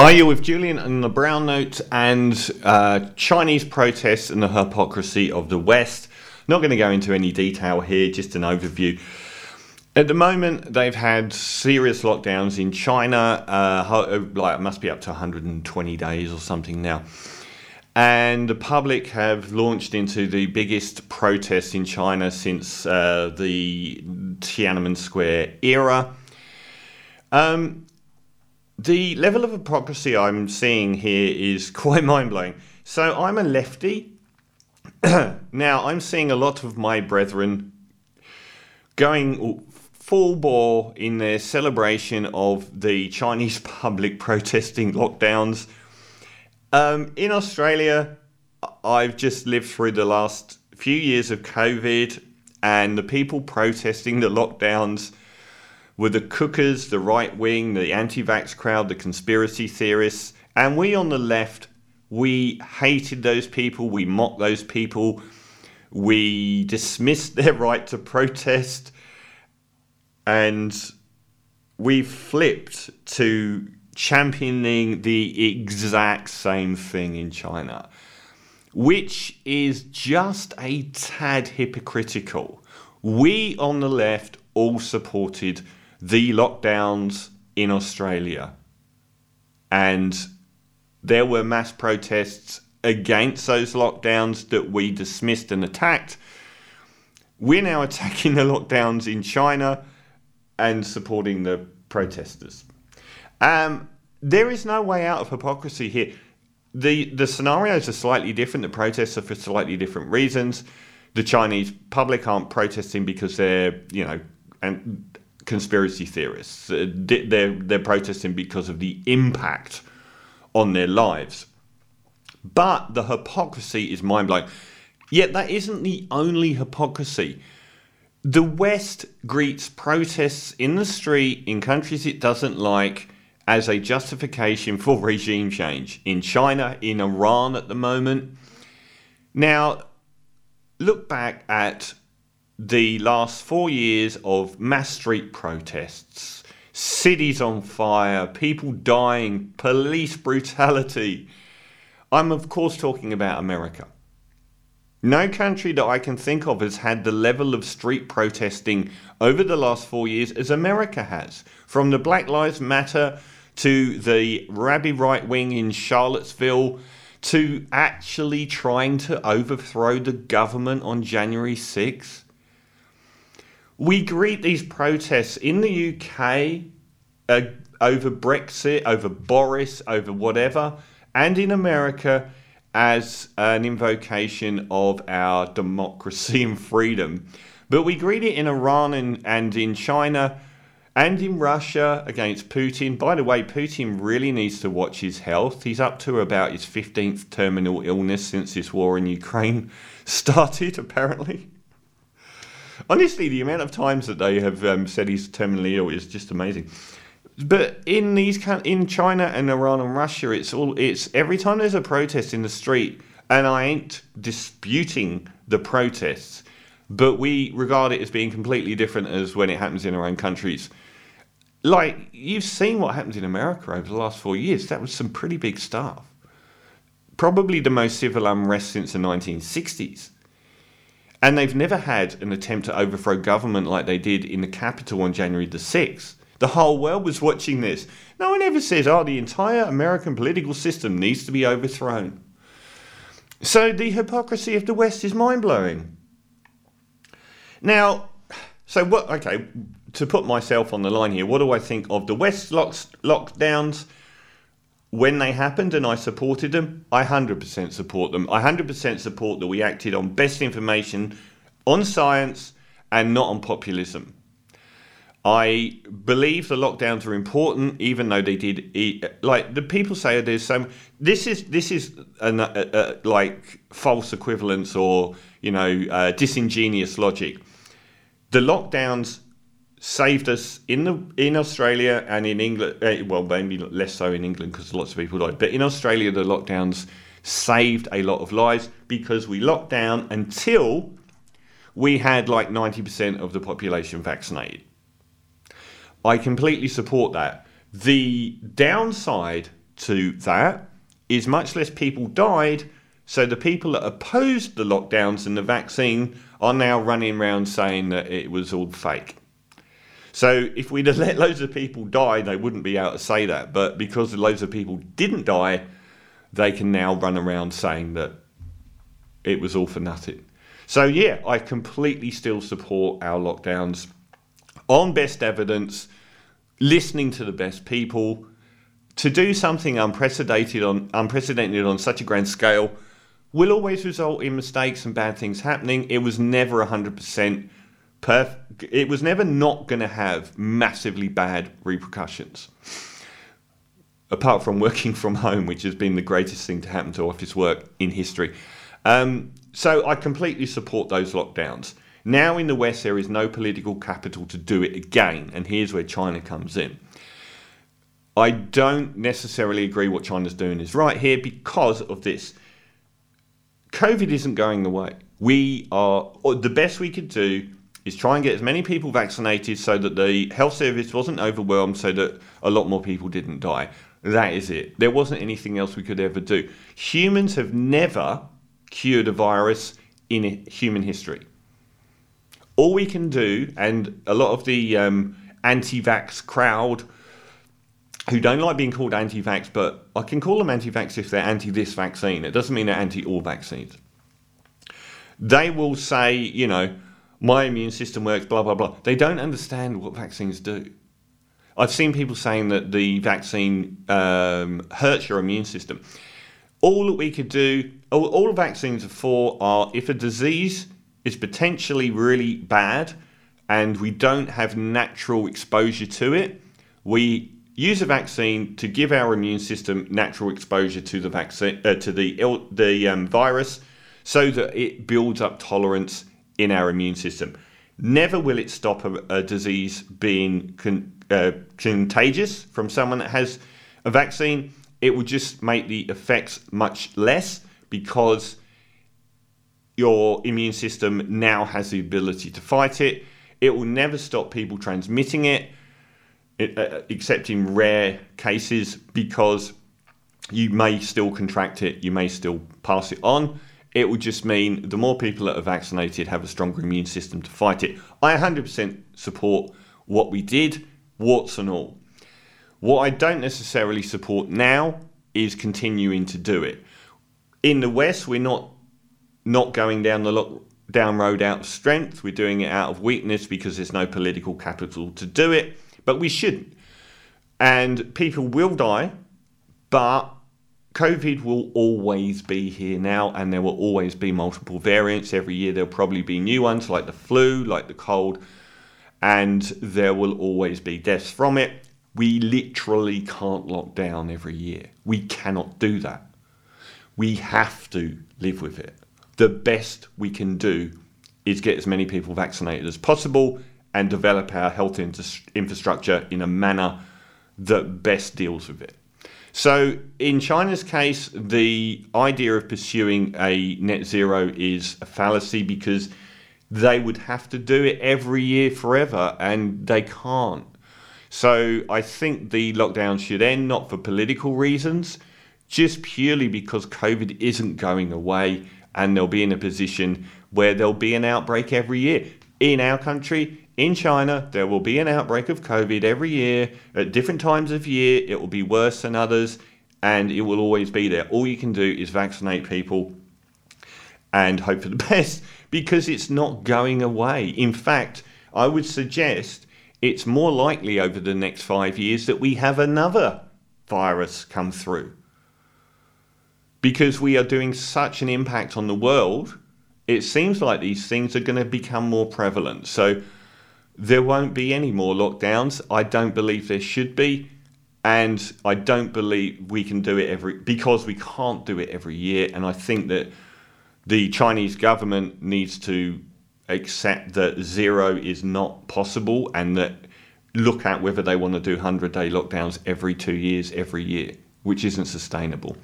Hi, you're with Julian and the Brown Note and uh, Chinese protests and the hypocrisy of the West. Not going to go into any detail here, just an overview. At the moment, they've had serious lockdowns in China. Uh, like it must be up to 120 days or something now. And the public have launched into the biggest protests in China since uh, the Tiananmen Square era. Um, the level of hypocrisy I'm seeing here is quite mind blowing. So I'm a lefty. now I'm seeing a lot of my brethren going full bore in their celebration of the Chinese public protesting lockdowns. Um, in Australia, I've just lived through the last few years of COVID and the people protesting the lockdowns were the cookers, the right wing, the anti vax crowd, the conspiracy theorists. And we on the left, we hated those people, we mocked those people, we dismissed their right to protest, and we flipped to championing the exact same thing in China, which is just a tad hypocritical. We on the left all supported the lockdowns in Australia. And there were mass protests against those lockdowns that we dismissed and attacked. We're now attacking the lockdowns in China and supporting the protesters. Um, there is no way out of hypocrisy here. The, the scenarios are slightly different. The protests are for slightly different reasons. The Chinese public aren't protesting because they're, you know, and conspiracy theorists. Uh, they're, they're protesting because of the impact on their lives. But the hypocrisy is mind blowing. Yet that isn't the only hypocrisy. The West greets protests in the street in countries it doesn't like as a justification for regime change. In China, in Iran at the moment. Now, look back at the last four years of mass street protests, cities on fire, people dying, police brutality. I'm, of course, talking about America. No country that I can think of has had the level of street protesting over the last four years as America has. From the Black Lives Matter to the rabby right wing in Charlottesville to actually trying to overthrow the government on January 6th we greet these protests in the UK uh, over Brexit, over Boris, over whatever, and in America as an invocation of our democracy and freedom. But we greet it in Iran and, and in China and in Russia against Putin. By the way, Putin really needs to watch his health. He's up to about his 15th terminal illness since this war in Ukraine started, apparently. Honestly, the amount of times that they have um, said he's terminally ill is just amazing. But in these in China and Iran and Russia, it's all it's every time there's a protest in the street, and I ain't disputing the protests, but we regard it as being completely different as when it happens in our own countries. Like you've seen what happens in America over the last four years. That was some pretty big stuff. Probably the most civil unrest since the 1960s. And they've never had an attempt to overthrow government like they did in the capital on January the 6th. The whole world was watching this. No one ever says, oh, the entire American political system needs to be overthrown. So the hypocrisy of the West is mind blowing. Now, so what, okay, to put myself on the line here, what do I think of the West locks, lockdowns? When they happened and I supported them, I 100% support them. I 100% support that we acted on best information, on science, and not on populism. I believe the lockdowns are important, even though they did. Eat, like the people say, there's some. This is this is an, a, a, like false equivalence or you know uh, disingenuous logic. The lockdowns saved us in the in Australia and in England. Uh, well, maybe less so in England because lots of people died. But in Australia, the lockdowns saved a lot of lives because we locked down until we had like ninety percent of the population vaccinated. I completely support that. The downside to that is much less people died. So the people that opposed the lockdowns and the vaccine are now running around saying that it was all fake. So if we'd have let loads of people die, they wouldn't be able to say that. But because loads of people didn't die, they can now run around saying that it was all for nothing. So yeah, I completely still support our lockdowns on best evidence, listening to the best people. To do something unprecedented on unprecedented on such a grand scale will always result in mistakes and bad things happening. It was never 100% perfect. It was never not going to have massively bad repercussions. Apart from working from home, which has been the greatest thing to happen to office work in history. Um, so I completely support those lockdowns. Now in the West, there is no political capital to do it again, and here's where China comes in. I don't necessarily agree what China's doing is right here because of this. COVID isn't going away. We are the best we could do is try and get as many people vaccinated so that the health service wasn't overwhelmed, so that a lot more people didn't die. That is it. There wasn't anything else we could ever do. Humans have never cured a virus in human history all we can do, and a lot of the um, anti vax crowd who don't like being called anti vax, but I can call them anti vax if they're anti this vaccine. It doesn't mean they're anti all vaccines. They will say, you know, my immune system works, blah, blah, blah. They don't understand what vaccines do. I've seen people saying that the vaccine um, hurts your immune system. All that we could do, all, all vaccines are for are if a disease is potentially really bad and we don't have natural exposure to it, we use a vaccine to give our immune system natural exposure to the vaccine uh, to the the um, virus so that it builds up tolerance in our immune system. Never will it stop a, a disease being con, uh, contagious from someone that has a vaccine. It will just make the effects much less because your immune system now has the ability to fight it. It will never stop people transmitting it, uh, except in rare cases, because you may still contract it, you may still pass it on. It will just mean the more people that are vaccinated have a stronger immune system to fight it. I 100% support what we did, warts and all. What I don't necessarily support now is continuing to do it. In the West, we're not not going down the lockdown road out of strength. We're doing it out of weakness because there's no political capital to do it. But we shouldn't. And people will die, but COVID will always be here now, and there will always be multiple variants. Every year, there'll probably be new ones like the flu, like the cold, and there will always be deaths from it. We literally can't lock down every year. We cannot do that. We have to live with it the best we can do is get as many people vaccinated as possible and develop our health infrastructure in a manner that best deals with it. So, in China's case, the idea of pursuing a net zero is a fallacy because they would have to do it every year forever and they can't. So, I think the lockdown should end not for political reasons, just purely because COVID isn't going away and they'll be in a position where there'll be an outbreak every year. In our country, in China, there will be an outbreak of COVID every year at different times of year. It will be worse than others, and it will always be there. All you can do is vaccinate people and hope for the best because it's not going away. In fact, I would suggest it's more likely over the next five years that we have another virus come through because we are doing such an impact on the world, it seems like these things are going to become more prevalent. So there won't be any more lockdowns. I don't believe there should be. And I don't believe we can do it every because we can't do it every year. And I think that the Chinese government needs to accept that zero is not possible and that look at whether they want to do 100 day lockdowns every two years, every year, which isn't sustainable.